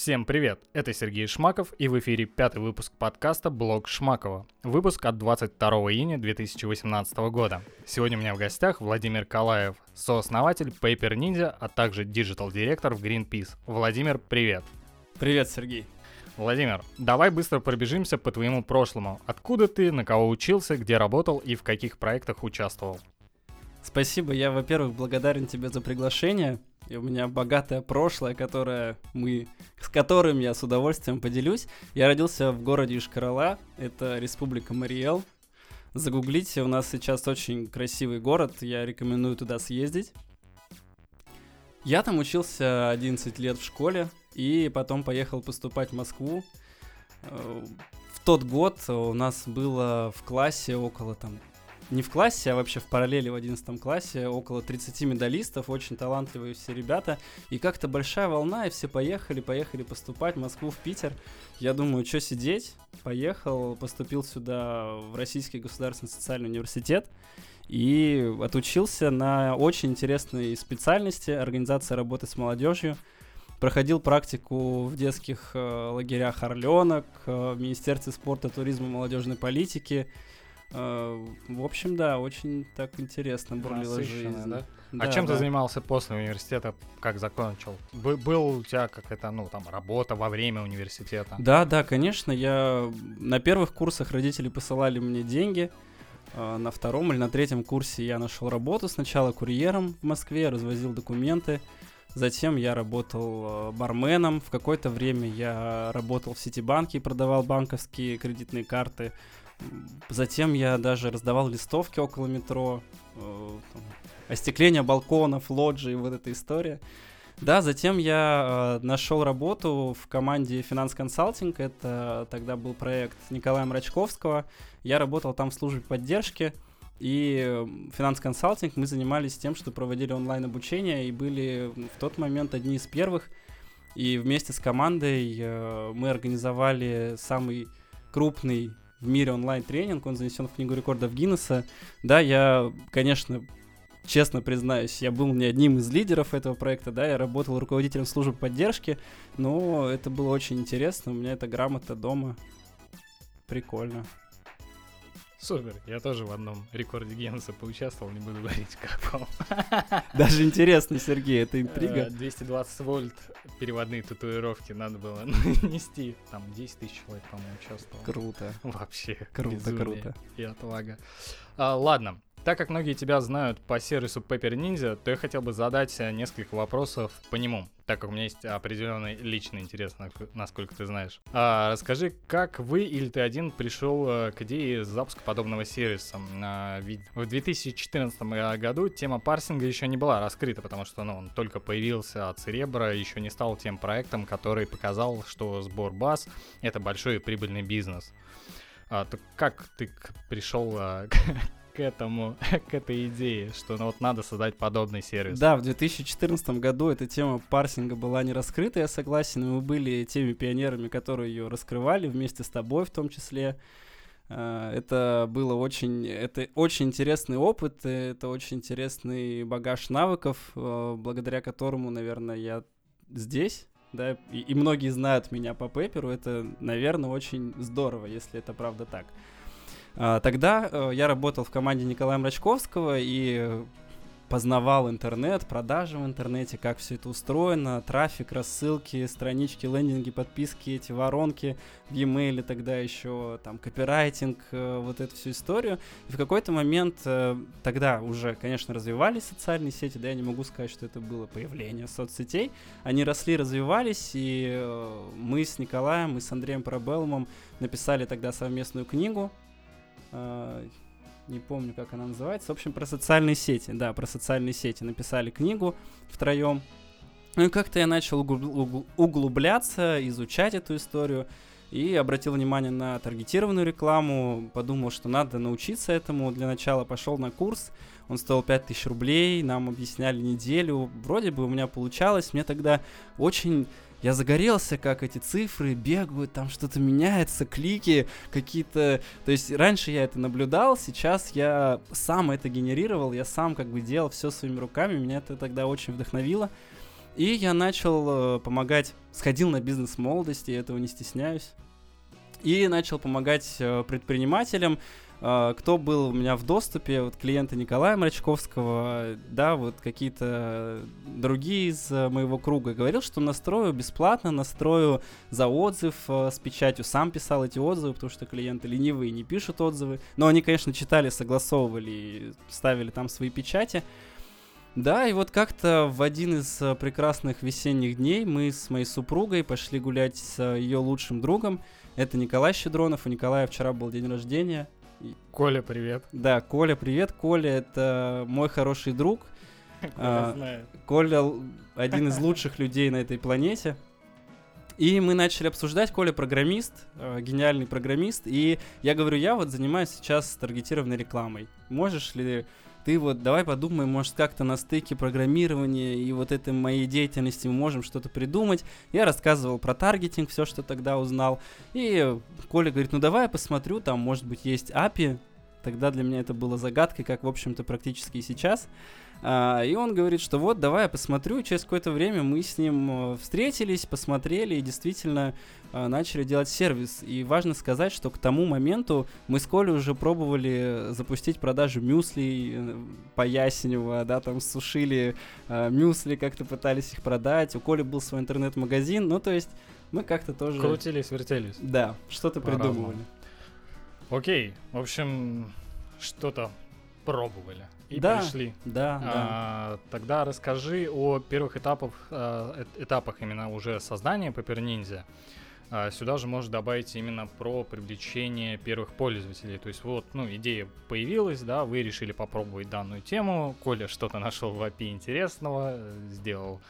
Всем привет! Это Сергей Шмаков и в эфире пятый выпуск подкаста «Блог Шмакова». Выпуск от 22 июня 2018 года. Сегодня у меня в гостях Владимир Калаев, сооснователь Pepper Ninja, а также digital-директор в Greenpeace. Владимир, привет! Привет, Сергей! Владимир, давай быстро пробежимся по твоему прошлому. Откуда ты, на кого учился, где работал и в каких проектах участвовал? Спасибо, я, во-первых, благодарен тебе за приглашение. И у меня богатое прошлое, которое мы, с которым я с удовольствием поделюсь. Я родился в городе Ишкарала, это республика Мариэл. Загуглите, у нас сейчас очень красивый город, я рекомендую туда съездить. Я там учился 11 лет в школе, и потом поехал поступать в Москву. Э, в тот год у нас было в классе около там не в классе, а вообще в параллели в 11 классе около 30 медалистов, очень талантливые все ребята. И как-то большая волна, и все поехали, поехали поступать в Москву, в Питер. Я думаю, что сидеть? Поехал, поступил сюда в Российский государственный социальный университет и отучился на очень интересной специальности организация работы с молодежью. Проходил практику в детских э, лагерях «Орленок», э, в Министерстве спорта, туризма и молодежной политики – Э, в общем, да, очень так интересно бурлила жизнь. Да? Да, а чем да. ты занимался после университета, как закончил? Бы был у тебя как это, ну, там, работа во время университета? Да, да, конечно. Я на первых курсах родители посылали мне деньги. А на втором или на третьем курсе я нашел работу. Сначала курьером в Москве, развозил документы. Затем я работал э, барменом. В какое-то время я работал в Ситибанке и продавал банковские кредитные карты. Затем я даже раздавал листовки около метро, э, там, остекление балконов, лоджии, вот эта история. Да, затем я э, нашел работу в команде Finance Consulting. Это тогда был проект Николая Мрачковского. Я работал там в службе поддержки. И Finance Consulting мы занимались тем, что проводили онлайн обучение и были в тот момент одни из первых. И вместе с командой э, мы организовали самый крупный в мире онлайн-тренинг, он занесен в книгу рекордов Гиннесса. Да, я, конечно, честно признаюсь, я был не одним из лидеров этого проекта, да, я работал руководителем службы поддержки, но это было очень интересно, у меня эта грамота дома. Прикольно. Супер, я тоже в одном рекорде Геннеса поучаствовал, не буду говорить каком. Даже интересно, Сергей, это интрига. 220 э, вольт переводные татуировки надо было нести. Там 10 тысяч человек, по-моему, участвовал. Круто. Вообще. Круто, круто. И отвага. А, ладно, так как многие тебя знают по сервису Paper Ninja, то я хотел бы задать э, несколько вопросов по нему, так как у меня есть определенный личный интерес, насколько ты знаешь. А, расскажи, как вы или ты один пришел э, к идее запуска подобного сервиса? А, ведь в 2014 э, году тема парсинга еще не была раскрыта, потому что ну, он только появился от Церебра, еще не стал тем проектом, который показал, что сбор баз — это большой и прибыльный бизнес. А, то как ты пришел а, к этому, к этой идее, что ну, вот надо создать подобный сервис. Да, в 2014 году эта тема парсинга была не раскрыта, я согласен, мы были теми пионерами, которые ее раскрывали вместе с тобой в том числе. А, это было очень, это очень интересный опыт, это очень интересный багаж навыков, а, благодаря которому, наверное, я здесь, да, и, и многие знают меня по пейперу, это, наверное, очень здорово, если это правда так. А, тогда э, я работал в команде Николая Мрачковского и познавал интернет, продажи в интернете, как все это устроено, трафик, рассылки, странички, лендинги, подписки, эти воронки в e-mail, тогда еще там копирайтинг, э, вот эту всю историю. И в какой-то момент э, тогда уже, конечно, развивались социальные сети, да, я не могу сказать, что это было появление соцсетей. Они росли, развивались, и мы с Николаем, мы с Андреем Парабеллумом написали тогда совместную книгу не помню, как она называется. В общем, про социальные сети. Да, про социальные сети. Написали книгу втроем. Ну и как-то я начал углубляться, изучать эту историю. и обратил внимание на таргетированную рекламу, подумал, что надо научиться этому. Для начала пошел на курс, он стоил 5000 рублей, нам объясняли неделю. Вроде бы у меня получалось, мне тогда очень я загорелся, как эти цифры бегают, там что-то меняется, клики какие-то. То есть раньше я это наблюдал, сейчас я сам это генерировал, я сам как бы делал все своими руками, меня это тогда очень вдохновило. И я начал э, помогать, сходил на бизнес молодости, этого не стесняюсь. И начал помогать э, предпринимателям, кто был у меня в доступе, вот клиенты Николая Мрачковского, да, вот какие-то другие из uh, моего круга, говорил, что настрою бесплатно, настрою за отзыв uh, с печатью, сам писал эти отзывы, потому что клиенты ленивые не пишут отзывы, но они, конечно, читали, согласовывали, ставили там свои печати, да, и вот как-то в один из прекрасных весенних дней мы с моей супругой пошли гулять с ее лучшим другом. Это Николай Щедронов. У Николая вчера был день рождения. Коля, привет. Да, Коля, привет. Коля — это мой хороший друг. Коля а, знает. Коля — один из лучших людей на этой планете. И мы начали обсуждать, Коля программист, э, гениальный программист, и я говорю, я вот занимаюсь сейчас таргетированной рекламой. Можешь ли ты вот давай подумаем, может как-то на стыке программирования и вот этой моей деятельности мы можем что-то придумать. Я рассказывал про таргетинг, все, что тогда узнал. И Коля говорит, ну давай я посмотрю, там может быть есть API. Тогда для меня это было загадкой, как в общем-то практически и сейчас. А, и он говорит, что вот, давай я посмотрю. Через какое-то время мы с ним э, встретились, посмотрели и действительно а, начали делать сервис. И важно сказать, что к тому моменту мы с Колей уже пробовали запустить продажу мюсли э, по Ясенево, да, там сушили а, мюсли, как-то пытались их продать. У Коли был свой интернет-магазин, ну, то есть мы как-то тоже... Крутились, вертелись. Да, что-то придумывали. Окей, в общем, что-то пробовали и да, пришли. Да, а, да. Тогда расскажи о первых этапах, э, этапах именно уже создания Paper Ninja. А, сюда же можно добавить именно про привлечение первых пользователей. То есть вот, ну, идея появилась, да, вы решили попробовать данную тему, Коля что-то нашел в API интересного, сделал.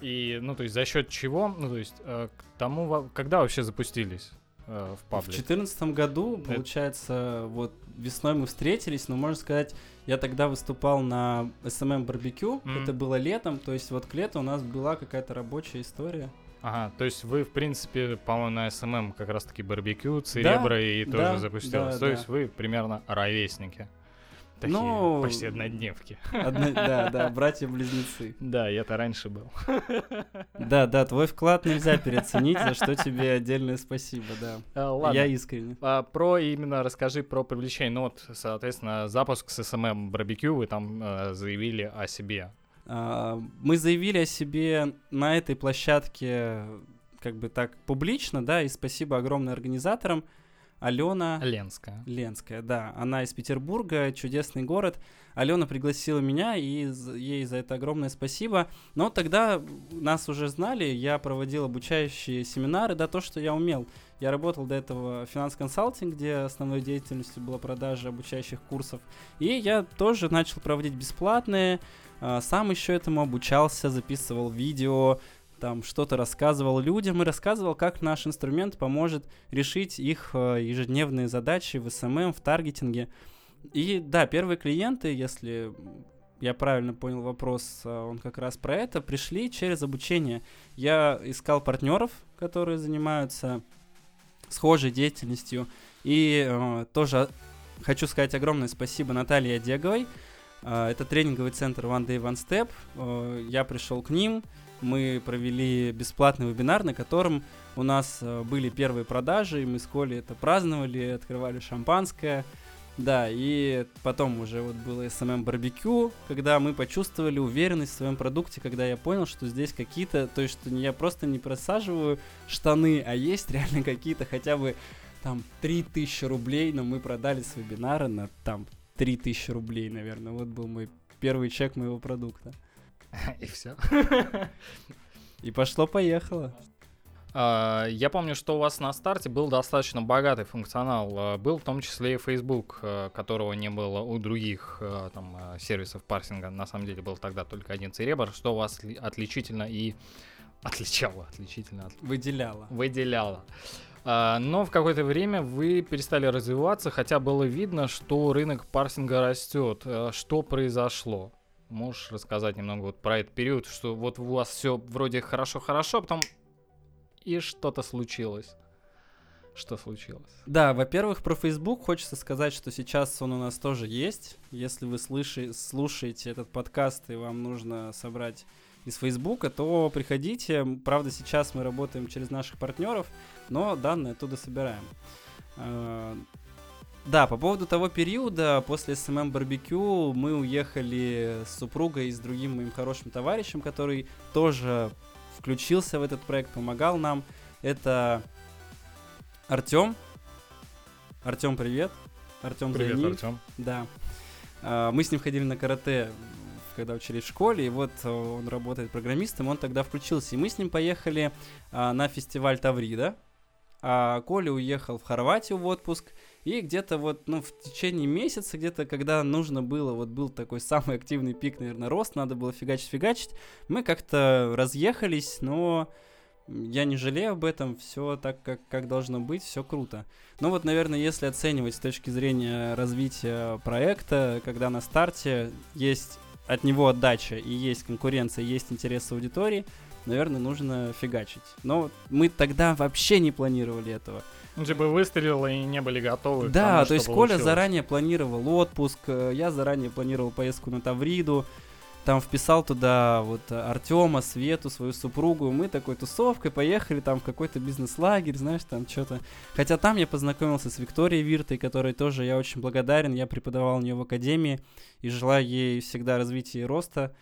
И, ну, то есть за счет чего, ну, то есть э, к тому, когда вообще запустились? Э, в паблик? В 2014 году, Это... получается, вот весной мы встретились, но можно сказать, я тогда выступал на SMM барбекю, mm-hmm. это было летом, то есть вот к лету у нас была какая-то рабочая история. Ага, то есть вы, в принципе, по-моему, на SMM как раз-таки барбекю, Церебро да, и тоже да, запустилось. Да, то да. есть вы примерно ровесники. Такие ну, почти однодневки. Одно, да, да, братья-близнецы. Да, я-то раньше был. Да, да, твой вклад нельзя переоценить, за что тебе отдельное спасибо, да. А, ладно. Я искренне. А, про именно расскажи про привлечение. Ну вот, соответственно, запуск с SMM барбекю, вы там а, заявили о себе. А, мы заявили о себе на этой площадке как бы так публично, да, и спасибо огромное организаторам. Алена... Ленская. Ленская, да. Она из Петербурга, чудесный город. Алена пригласила меня, и ей за это огромное спасибо. Но тогда нас уже знали, я проводил обучающие семинары, да, то, что я умел. Я работал до этого в финанс-консалтинг, где основной деятельностью была продажа обучающих курсов. И я тоже начал проводить бесплатные, а, сам еще этому обучался, записывал видео, там что-то рассказывал людям и рассказывал, как наш инструмент поможет решить их э, ежедневные задачи в SMM, в таргетинге. И да, первые клиенты, если я правильно понял вопрос, э, он как раз про это, пришли через обучение. Я искал партнеров, которые занимаются схожей деятельностью. И э, тоже хочу сказать огромное спасибо Наталье Одеговой. Э, это тренинговый центр One Day One Step. Э, я пришел к ним, мы провели бесплатный вебинар, на котором у нас э, были первые продажи, и мы с Колей это праздновали, открывали шампанское. Да, и потом уже вот было SMM барбекю, когда мы почувствовали уверенность в своем продукте, когда я понял, что здесь какие-то, то есть что я просто не просаживаю штаны, а есть реально какие-то хотя бы там 3000 рублей, но мы продали с вебинара на там 3000 рублей, наверное. Вот был мой первый чек моего продукта. И все. И пошло-поехало. А, я помню, что у вас на старте был достаточно богатый функционал. А, был в том числе и Facebook, а, которого не было у других там, сервисов парсинга. На самом деле был тогда только один Cerebro. Что у вас отличительно и отличало, отличительно. Выделяло. Выделяло. А, но в какое-то время вы перестали развиваться, хотя было видно, что рынок парсинга растет. Что произошло? Можешь рассказать немного вот про этот период, что вот у вас все вроде хорошо-хорошо, а потом и что-то случилось. Что случилось? Да, во-первых, про Facebook хочется сказать, что сейчас он у нас тоже есть. Если вы слыши, слушаете этот подкаст и вам нужно собрать из Фейсбука, то приходите. Правда, сейчас мы работаем через наших партнеров, но данные оттуда собираем. Да, по поводу того периода, после SMM барбекю мы уехали с супругой и с другим моим хорошим товарищем, который тоже включился в этот проект, помогал нам. Это Артем. Артем, привет. Артем Привет, Зайни. Артем. Да. А, Мы с ним ходили на карате, когда учились в школе, и вот э, он работает программистом, он тогда включился. И мы с ним поехали а, на фестиваль Таврида, а Коля уехал в Хорватию в отпуск, и где-то вот, ну, в течение месяца, где-то, когда нужно было, вот был такой самый активный пик, наверное, рост, надо было фигачить-фигачить, мы как-то разъехались, но я не жалею об этом, все так, как, как должно быть, все круто. Ну вот, наверное, если оценивать с точки зрения развития проекта, когда на старте есть от него отдача и есть конкуренция, есть интерес аудитории, наверное, нужно фигачить. Но мы тогда вообще не планировали этого. Ну, типа выстрелило и не были готовы. Да, тому, то есть Коля получилось. заранее планировал отпуск, э, я заранее планировал поездку на Тавриду, там вписал туда вот Артема, Свету, свою супругу, мы такой тусовкой поехали там в какой-то бизнес-лагерь, знаешь, там что-то. Хотя там я познакомился с Викторией Виртой, которой тоже я очень благодарен, я преподавал у нее в академии и желаю ей всегда развития и роста.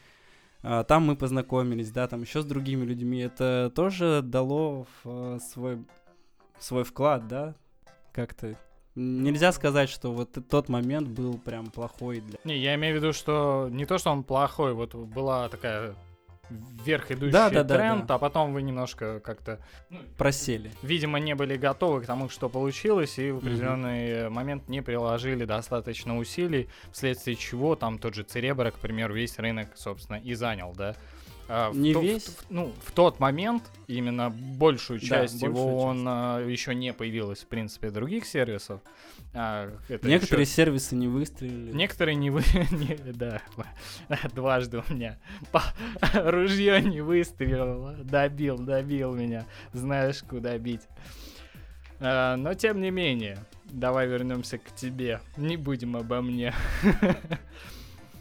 А, Там мы познакомились, да, там еще с другими людьми. Это тоже дало э, свой, свой вклад, да, как-то. Нельзя сказать, что вот тот момент был прям плохой для... Не, я имею в виду, что не то, что он плохой, вот была такая вверх идущий Да, да, да, тренд, да. а потом вы немножко как-то, Просели. видимо, не были готовы к тому, что получилось, и в определенный момент не приложили достаточно усилий, вследствие чего там тот же Церебро, к примеру, весь рынок, собственно, и занял, да. А Не в- весь. в- ну, в тот момент именно большую Да, часть его большую он а, еще не появилось, в принципе, других сервисов. А, Некоторые ещё- сервисы не выстрелили. Некоторые не вы... не- да, дважды у меня ружье не выстрелило. Добил, добил меня. Знаешь, куда бить. А, но тем не менее, давай вернемся к тебе. Не будем обо мне.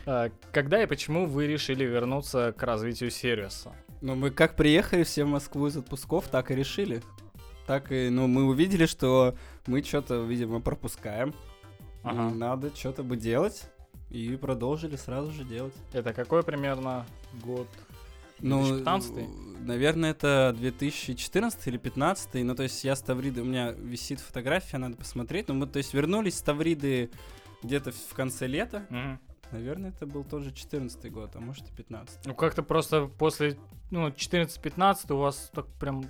А, Когда и почему вы решили вернуться к развитию сервиса? Ну, мы как приехали все в Москву из отпусков, так и решили. Так и, ну, мы увидели, что мы что-то, видимо, пропускаем. Ага. Надо что-то бы делать. И продолжили сразу же делать. Это какой примерно год? Ну, 2015? э, наверное, это 2014 или 2015. Ну, то есть я с Тавриды, у меня висит фотография, надо посмотреть. Ну, мы, то есть, вернулись с Тавриды где-то в конце лета. Мгм. Наверное, это был тоже 14 год, а может и 15 Ну, как-то просто после, ну, 14-15 у вас так прям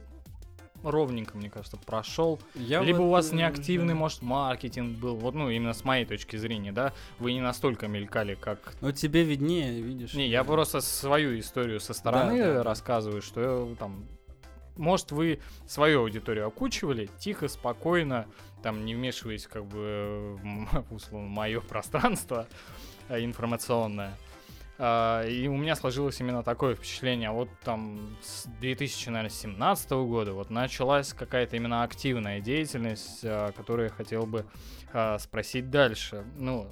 ровненько, мне кажется, прошел. Я Либо вот, у вас неактивный, да. может, маркетинг был. Вот, ну, именно с моей точки зрения, да, вы не настолько мелькали, как... Ну, тебе виднее, видишь. Не, я просто свою историю со стороны Да, да, рассказываю, что э, там... Может, вы свою аудиторию окучивали тихо, спокойно, там, не вмешиваясь, как бы, в, условно, мое пространство э, информационное. А, И у меня сложилось именно такое впечатление. А Вот там с 2017 года вот началась какая-то именно активная деятельность, а, которую я хотел бы спросить дальше. Ну,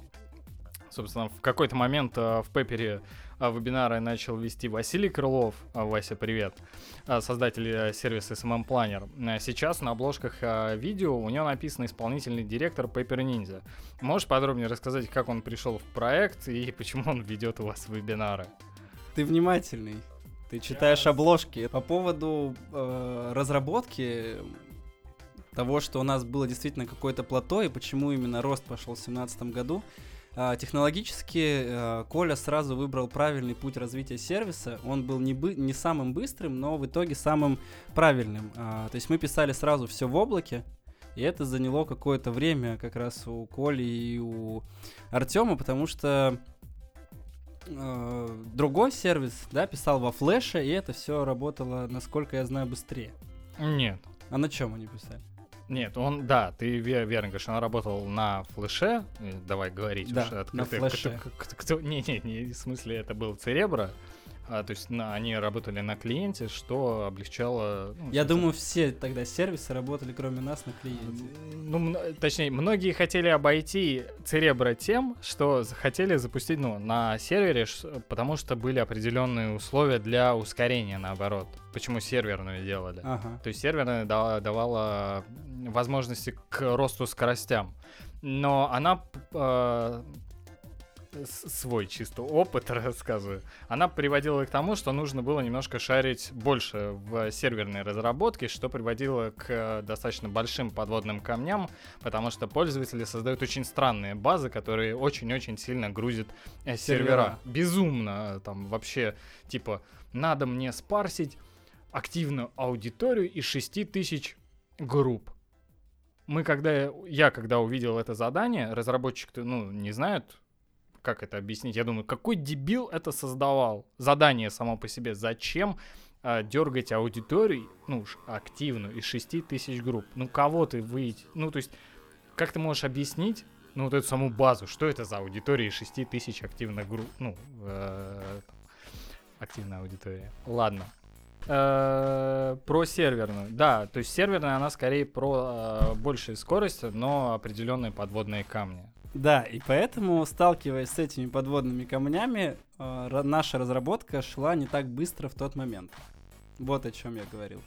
собственно, в какой-то момент а, в Пеппере а, вебинары начал вести Василий Крылов. А, Вася, привет. Создатель э, сервиса SMM Planner. Сейчас на обложках видео у него написано исполнительный директор Pepper Ninja. Можешь подробнее рассказать, как он пришел в проект и почему он ведет у вас вебинары? Ты внимательный. Ты читаешь обложки. По поводу э, разработки того, что у нас было действительно какое-то плато, и почему именно рост пошел в 2017 году, технологически э, Коля сразу выбрал правильный путь развития сервиса. Он был не, бы, не самым быстрым, но в итоге самым правильным. А, то есть мы писали сразу все в облаке, и это заняло какое-то время как раз у Коли и у Артема, потому что э, другой сервис, да, писал во флеше, и это все работало, насколько я знаю, быстрее. Нет. А на чем они писали? Нет, он, да, ты верно говоришь, он работал на флеше, давай говорить да, уже открыто. на флеше. Кто, кто, кто, не, не, не, в смысле это был Церебро, а, то есть на, они работали на клиенте, что облегчало... Ну, Я думаю, все тогда сервисы работали, кроме нас, на клиенте. Ну, точнее, многие хотели обойти Церебро тем, что хотели запустить ну, на сервере, потому что были определенные условия для ускорения, наоборот. Почему серверную делали? Ага. То есть серверная давала возможности к росту скоростям. Но она э, свой чисто опыт рассказываю, она приводила к тому, что нужно было немножко шарить больше в серверной разработке, что приводило к э, достаточно большим подводным камням, потому что пользователи создают очень странные базы, которые очень-очень сильно грузят э, сервера. сервера. Безумно. Э, там вообще, типа, надо мне спарсить активную аудиторию из 6000 групп мы когда я когда увидел это задание, разработчик ну не знают как это объяснить? Я думаю, какой дебил это создавал? Задание само по себе. Зачем э, дергать аудиторию, ну, активную, из 6 тысяч групп? Ну, кого ты выйти? Ну, то есть, как ты можешь объяснить, ну, вот эту саму базу, что это за аудитория из 6 тысяч активных групп, ну, э, активная аудитория. Ладно. Э, про серверную. Да, то есть серверная, она скорее про э, большей скорости, но определенные подводные камни. Да, и поэтому, сталкиваясь с этими подводными камнями, э, наша разработка шла не так быстро в тот момент. Вот о чем я говорил.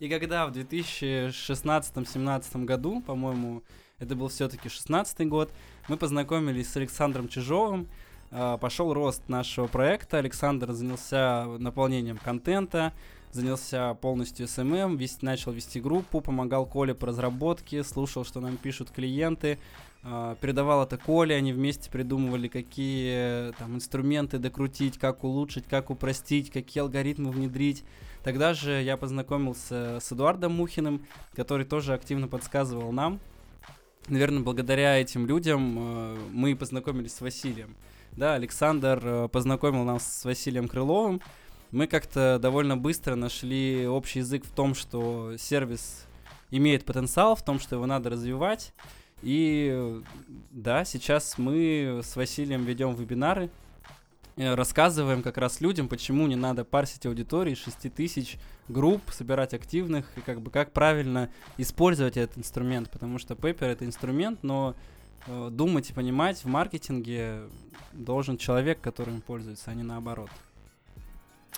И когда в 2016-17 году, по-моему, это был все-таки 16 год, мы познакомились с Александром Чижовым, э, пошел рост нашего проекта. Александр занялся наполнением контента, занялся полностью SMM, вести, начал вести группу, помогал Коле по разработке, слушал, что нам пишут клиенты, э, передавал это Коле, они вместе придумывали, какие там инструменты докрутить, как улучшить, как упростить, какие алгоритмы внедрить. Тогда же я познакомился с Эдуардом Мухиным, который тоже активно подсказывал нам. Наверное, благодаря этим людям э, мы познакомились с Василием. Да, Александр э, познакомил нас с Василием Крыловым, мы как-то довольно быстро нашли общий язык в том, что сервис имеет потенциал, в том, что его надо развивать. И да, сейчас мы с Василием ведем вебинары, э, рассказываем как раз людям, почему не надо парсить аудитории 6 тысяч групп, собирать активных, и как бы как правильно использовать этот инструмент, потому что Paper это инструмент, но э, думать и понимать в маркетинге должен человек, которым пользуется, а не наоборот.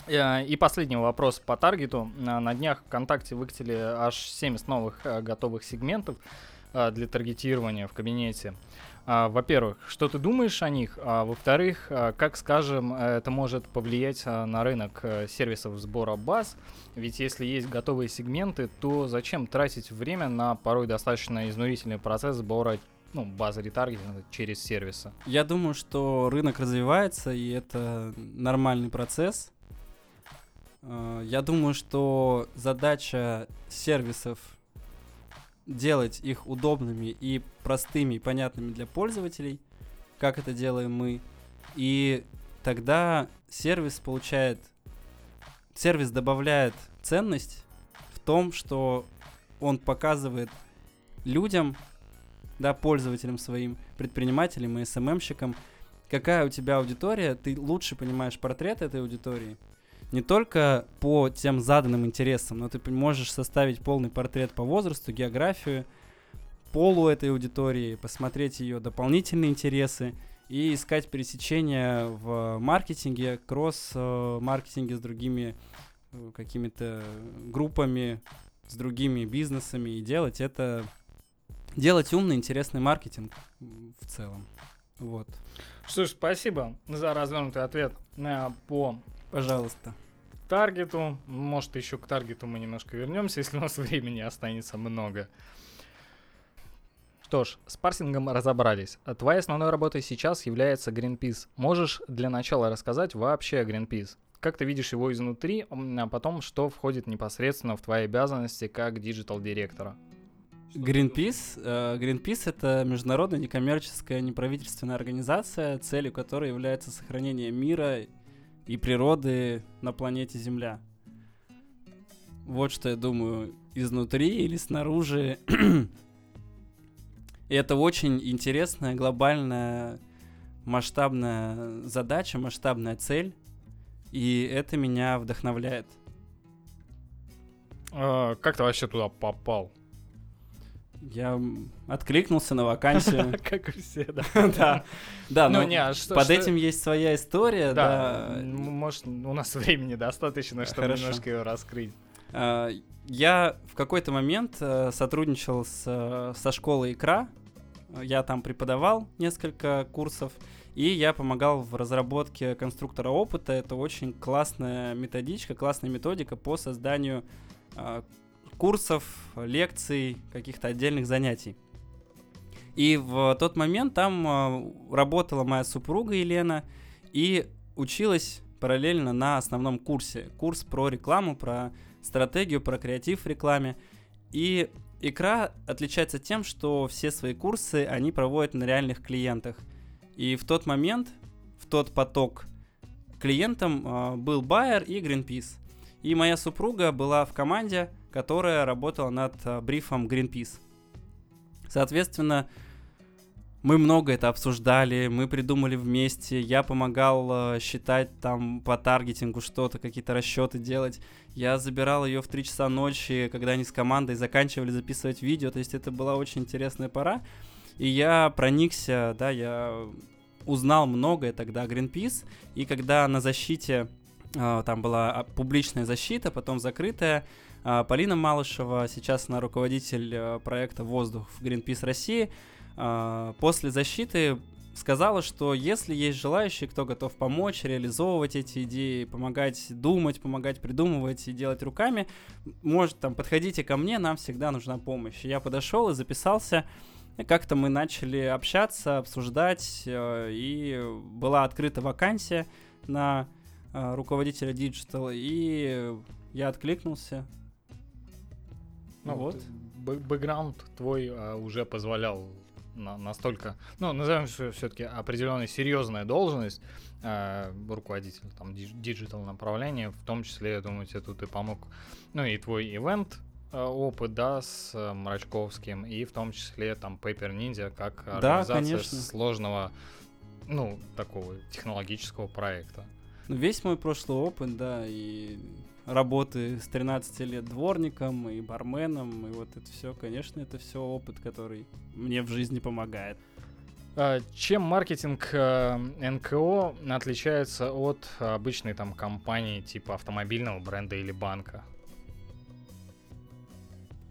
Э, и последний вопрос по таргету. Э, на днях ВКонтакте выкатили аж 70 новых э, готовых сегментов для таргетирования в кабинете. Во-первых, что ты думаешь о них? А во-вторых, как, скажем, это может повлиять на рынок сервисов сбора баз? Ведь если есть готовые сегменты, то зачем тратить время на порой достаточно изнурительный процесс сбора ну, базы ретаргетинга через сервисы? Я думаю, что рынок развивается, и это нормальный процесс. Э, я думаю, что задача сервисов делать их удобными и простыми и понятными для пользователей, как это делаем мы. И тогда сервис получает, сервис добавляет ценность в том, что он показывает людям, да, пользователям своим, предпринимателям и СММщикам, какая у тебя аудитория, ты лучше понимаешь портрет этой аудитории, не только по тем заданным интересам, но ты можешь составить полный портрет по возрасту, географию, полу этой аудитории, посмотреть ее дополнительные интересы и искать пересечения в маркетинге, кросс-маркетинге с другими э, какими-то группами, с другими бизнесами и делать это, делать умный, интересный маркетинг в целом. Вот. Ж, спасибо за развернутый ответ по Пожалуйста. Таргету. Может, еще к таргету мы немножко вернемся, если у нас времени останется много. Что ж, с парсингом разобрались. Твоей основной работой сейчас является Greenpeace. Можешь для начала рассказать вообще о Greenpeace? Как ты видишь его изнутри, а потом что входит непосредственно в твои обязанности как digital-директора? Greenpeace, uh, Greenpeace это международная некоммерческая неправительственная организация, целью которой является сохранение мира и природы на планете Земля. Вот что я думаю изнутри или снаружи. И это очень интересная, глобальная, масштабная задача, масштабная цель. И это меня вдохновляет. А, как ты вообще туда попал? Я откликнулся на вакансию. Как и все, да. Да, да, Ну, но не, а что- под этим есть своя история, Да, может, у нас времени достаточно, чтобы немножко ее раскрыть. А, Я в какой-то момент э, сотрудничал с, э, со школой икра. Я там преподавал несколько курсов, и я помогал в разработке конструктора опыта. Это очень классная методичка, классная методика по созданию а, курсов, лекций, каких-то отдельных занятий. И в тот момент там а, работала моя супруга Елена и училась параллельно на основном курсе. Курс про рекламу, про стратегию, про креатив в рекламе. И икра отличается тем, что все свои курсы они проводят на реальных клиентах. И в тот момент, в тот поток клиентом а, был Байер и Greenpeace. И моя супруга была в команде, которая работала над а, брифом Greenpeace. Соответственно, мы много это обсуждали, мы придумали вместе, я помогал э, считать там по таргетингу что-то, какие-то расчеты делать. Я забирал ее в 3 часа ночи, когда они с командой заканчивали записывать видео, то есть это была очень интересная пора. И я проникся, да, я узнал многое тогда Greenpeace, и когда на защите э, там была а, публичная защита, потом закрытая, Полина Малышева, сейчас она руководитель э, проекта «Воздух» в Greenpeace России, а, после защиты сказала, что если есть желающие, кто готов помочь, реализовывать эти идеи, помогать думать, помогать придумывать и делать руками, может, там, подходите ко мне, нам всегда нужна помощь. Я подошел и записался, как-то мы начали общаться, обсуждать, э, и была открыта вакансия на э, руководителя digital, и я откликнулся. Ну, вот. Бэкграунд твой а, уже позволял на- настолько, ну, назовем все-таки определенная серьезная должность а, руководитель там digital направления, в том числе, я думаю, тебе тут и помог, ну, и твой event а, опыт, да, с а, Мрачковским, и в том числе там Pepper Ninja как организация конечно. сложного, ну, такого технологического проекта. Ну, весь мой прошлый опыт, да, и работы с 13 лет дворником и барменом, и вот это все, конечно, это все опыт, который мне в жизни помогает. А, Чем маркетинг э, НКО отличается от обычной там компании типа автомобильного бренда или банка?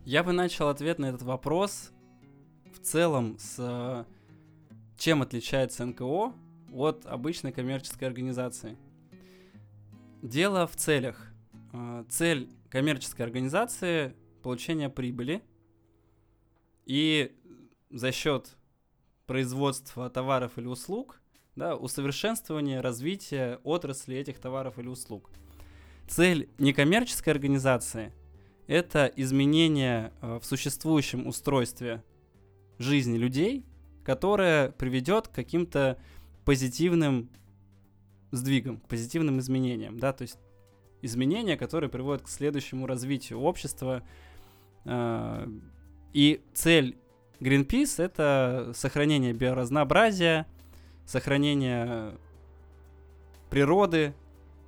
Я бы начал ответ на этот вопрос в целом с э, чем отличается НКО от обычной коммерческой организации. Дело в целях. Э, Цель коммерческой организации – получение прибыли, и за счет производства товаров или услуг, да, усовершенствование, развитие отрасли этих товаров или услуг. Цель некоммерческой организации – это изменение э, в существующем устройстве жизни людей, которое приведет к каким-то позитивным сдвигам, к позитивным изменениям, да, то есть изменения, которые приводят к следующему развитию общества. э, И цель Greenpeace это сохранение биоразнообразия, сохранение природы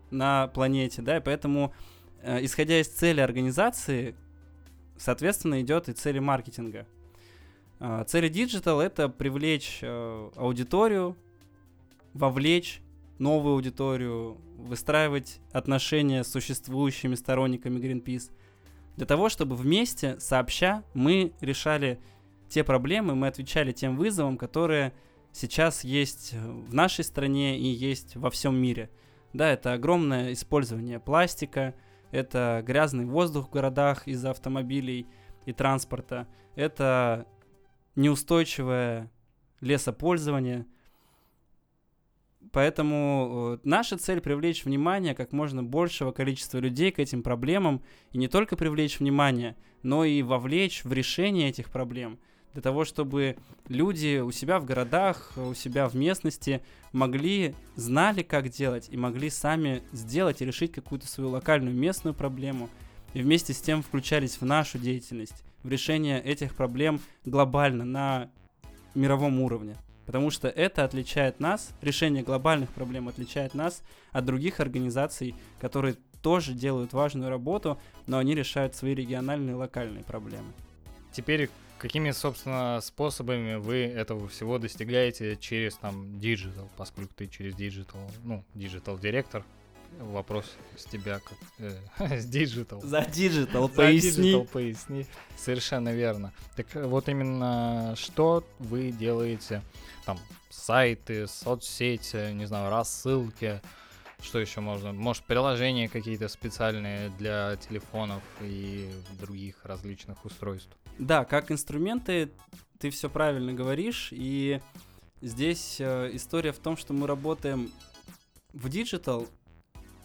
на планете, да, и поэтому, э, исходя из цели организации, соответственно, идет и цели маркетинга. А, Цели digital это привлечь э, аудиторию, вовлечь новую аудиторию, выстраивать отношения с существующими сторонниками Greenpeace, для того, чтобы вместе, сообща, мы решали те проблемы, мы отвечали тем вызовам, которые сейчас есть в нашей стране и есть во всем мире. Да, это огромное использование пластика, это грязный воздух в городах из-за автомобилей и транспорта, это неустойчивое лесопользование. Поэтому э, наша цель привлечь внимание как можно большего количества людей к этим проблемам. И не только привлечь внимание, но и вовлечь в решение этих проблем. Для того, чтобы люди у себя в городах, у себя в местности могли, знали, как делать, и могли сами сделать и решить какую-то свою локальную местную проблему, и вместе с тем включались в нашу деятельность, в решение этих проблем глобально, на мировом уровне. Потому что это отличает нас, решение глобальных проблем отличает нас от других организаций, которые тоже делают важную работу, но они решают свои региональные и локальные проблемы. Теперь какими, собственно, способами вы этого всего достигаете через там digital, поскольку ты через digital, ну, digital директор, вопрос с тебя как э, с digital. За digital поясни. За поясни. Совершенно верно. Так вот именно что вы делаете? Там сайты, соцсети, не знаю, рассылки, что еще можно? Может, приложения какие-то специальные для телефонов и других различных устройств? Да, как инструменты, ты все правильно говоришь. И здесь э, история в том, что мы работаем в digital,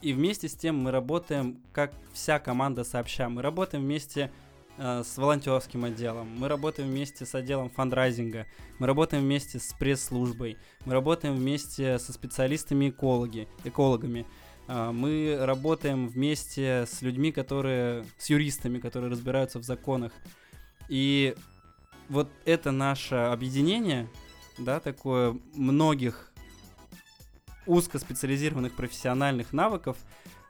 и вместе с тем мы работаем как вся команда сообща. Мы работаем вместе э, с волонтерским отделом, мы работаем вместе с отделом фандрайзинга, мы работаем вместе с пресс-службой, мы работаем вместе со специалистами экологи, экологами. Э, мы работаем вместе с людьми, которые, с юристами, которые разбираются в законах. И вот это наше объединение, да, такое многих узкоспециализированных профессиональных навыков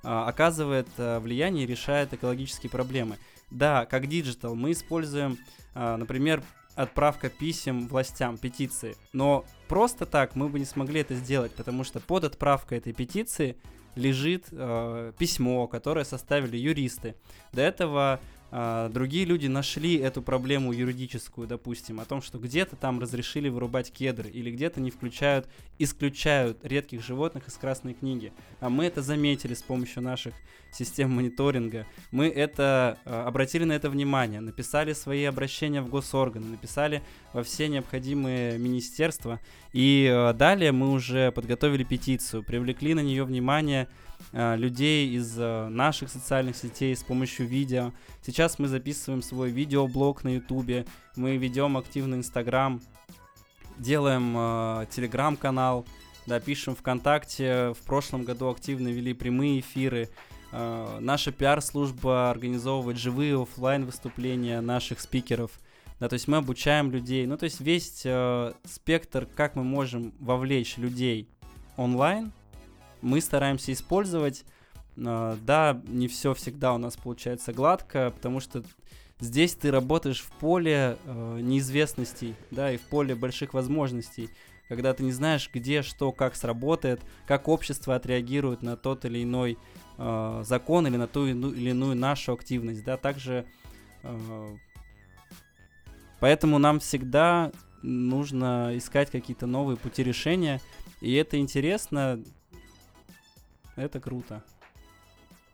а, оказывает а, влияние и решает экологические проблемы. Да, как digital мы используем, а, например, отправка писем властям, петиции. Но просто так мы бы не смогли это сделать, потому что под отправкой этой петиции лежит э, письмо, которое составили юристы. До этого другие люди нашли эту проблему юридическую, допустим, о том, что где-то там разрешили вырубать кедры или где-то не включают, исключают редких животных из Красной книги. А мы это заметили с помощью наших систем мониторинга. Мы это а, обратили на это внимание, написали свои обращения в госорганы, написали во все необходимые министерства. И а, далее мы уже подготовили петицию, привлекли на нее внимание людей из э, наших социальных сетей с помощью видео. Сейчас мы записываем свой видеоблог на ютубе, мы ведем активный инстаграм, делаем э, телеграм-канал, да, пишем ВКонтакте. В прошлом году активно вели прямые эфиры. Э, наша пиар-служба организовывает живые офлайн выступления наших спикеров. Да, то есть мы обучаем людей. Ну, то есть весь э, спектр, как мы можем вовлечь людей онлайн, мы стараемся использовать. А, да, не все всегда у нас получается гладко, потому что здесь ты работаешь в поле э, неизвестностей, да, и в поле больших возможностей, когда ты не знаешь, где, что, как сработает, как общество отреагирует на тот или иной э, закон или на ту или иную нашу активность, да, также поэтому нам всегда нужно искать какие-то новые пути решения, и это интересно, это круто.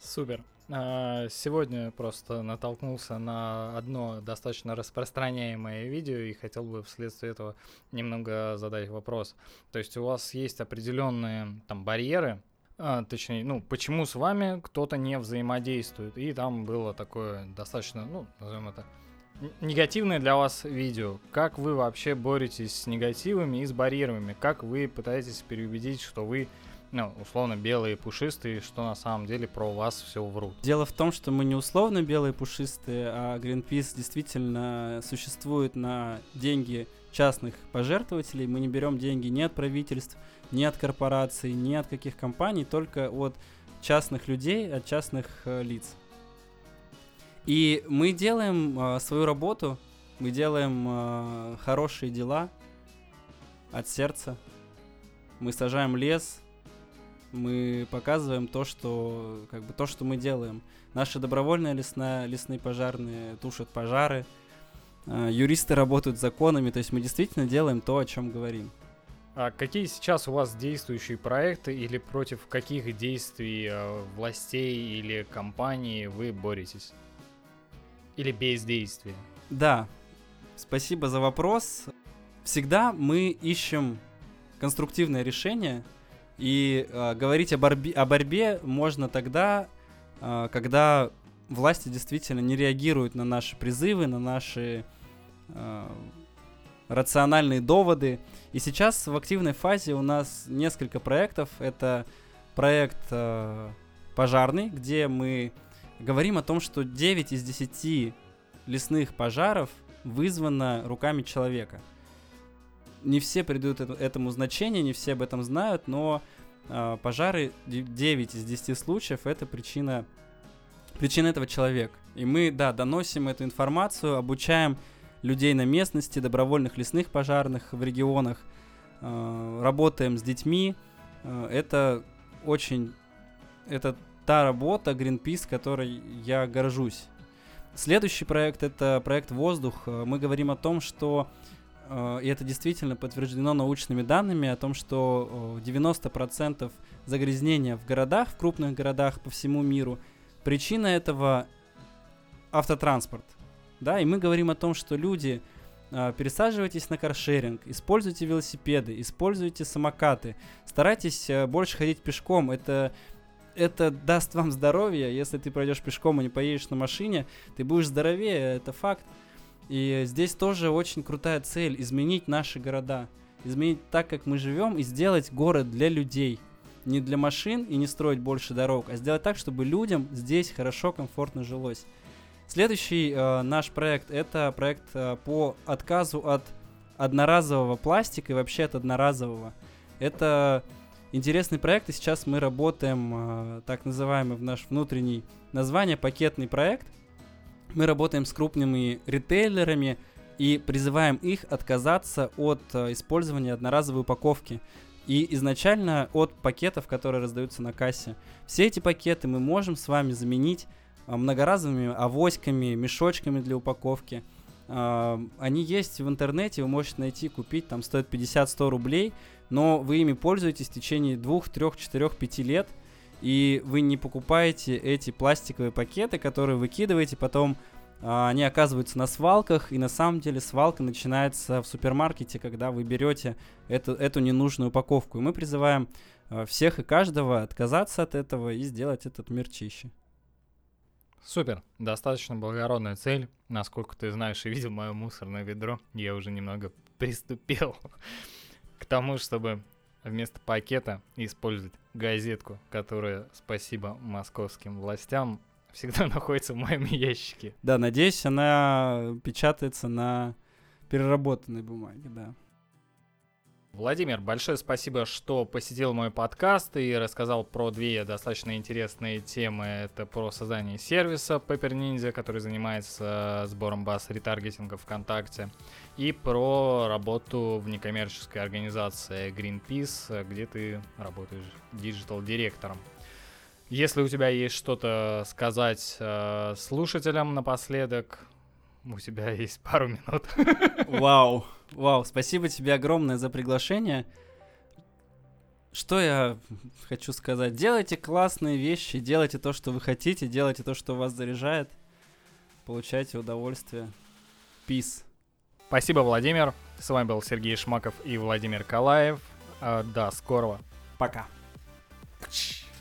Супер. А, сегодня просто натолкнулся на одно достаточно распространяемое видео и хотел бы вследствие этого немного задать вопрос. То есть у вас есть определенные там барьеры, а, точнее, ну, почему с вами кто-то не взаимодействует. И там было такое достаточно, ну, назовем это, негативное для вас видео. Как вы вообще боретесь с негативами и с барьерами? Как вы пытаетесь переубедить, что вы ну, условно белые пушистые, что на самом деле про вас все врут. Дело в том, что мы не условно белые пушистые, а Greenpeace действительно существует на деньги частных пожертвователей. Мы не берем деньги ни от правительств, ни от корпораций, ни от каких компаний, только от частных людей, от частных э, лиц. И мы делаем э, свою работу, мы делаем э, хорошие дела от сердца. Мы сажаем лес, мы показываем то, что как бы то, что мы делаем. Наши добровольные лесная, лесные пожарные тушат пожары, э, юристы работают законами, то есть мы действительно делаем то, о чем говорим. А какие сейчас у вас действующие проекты или против каких действий э, властей или компаний вы боретесь? Или бездействие? Да, спасибо за вопрос. Всегда мы ищем конструктивное решение, и э, говорить о борьбе, о борьбе можно тогда, э, когда власти действительно не реагируют на наши призывы, на наши э, рациональные доводы. И сейчас в активной фазе у нас несколько проектов. Это проект э, пожарный, где мы говорим о том, что 9 из 10 лесных пожаров вызвано руками человека. Не все придают это, этому значение, не все об этом знают, но э, пожары 9 из 10 случаев это причина, причина этого человека. И мы, да, доносим эту информацию, обучаем людей на местности, добровольных лесных пожарных в регионах, э, работаем с детьми. Э, это очень, это та работа Greenpeace, которой я горжусь. Следующий проект это проект «Воздух». Мы говорим о том, что и это действительно подтверждено научными данными о том, что 90% загрязнения в городах, в крупных городах по всему миру, причина этого автотранспорт. Да, и мы говорим о том, что люди, э, пересаживайтесь на каршеринг, используйте велосипеды, используйте самокаты, старайтесь больше ходить пешком. Это это даст вам здоровье. Если ты пройдешь пешком и не поедешь на машине, ты будешь здоровее, это факт. И здесь тоже очень крутая цель изменить наши города, изменить так, как мы живем, и сделать город для людей. Не для машин и не строить больше дорог, а сделать так, чтобы людям здесь хорошо, комфортно жилось. Следующий э, наш проект это проект э, по отказу от одноразового пластика и вообще от одноразового. Это интересный проект, и сейчас мы работаем, э, так называемый в наш внутренний название, пакетный проект. Мы работаем с крупными ритейлерами и призываем их отказаться от э, использования одноразовой упаковки и изначально от пакетов, которые раздаются на кассе. Все эти пакеты мы можем с вами заменить э, многоразовыми авоськами, мешочками для упаковки. Они есть в интернете, вы можете найти, купить, там стоит 50-100 рублей но вы ими пользуетесь в течение двух, трех, четырех, пяти лет, и вы не покупаете эти пластиковые пакеты, которые выкидываете, потом а, они оказываются на свалках, и на самом деле свалка начинается в супермаркете, когда вы берете эту, эту ненужную упаковку. И мы призываем а, всех и каждого отказаться от этого и сделать этот мир чище. Супер, достаточно благородная цель. Насколько ты знаешь и видел мое мусорное ведро, я уже немного приступил к тому, чтобы вместо пакета использовать газетку, которая, спасибо московским властям, всегда находится в моем ящике. Да, надеюсь, она печатается на переработанной бумаге, да. Владимир, большое спасибо, что посетил мой подкаст и рассказал про две достаточно интересные темы. Это про создание сервиса Paper Ninja, который занимается сбором баз ретаргетинга ВКонтакте, и про работу в некоммерческой организации Greenpeace, где ты работаешь digital-директором. Если у тебя есть что-то сказать э, слушателям напоследок, у тебя есть пару минут. Вау, вау, спасибо тебе огромное за приглашение. Что я хочу сказать? Делайте классные вещи, делайте то, что вы хотите, делайте то, что вас заряжает. Получайте удовольствие. Peace. Спасибо, Владимир. С вами был Сергей Шмаков и Владимир Калаев. А, до скорого. Пока.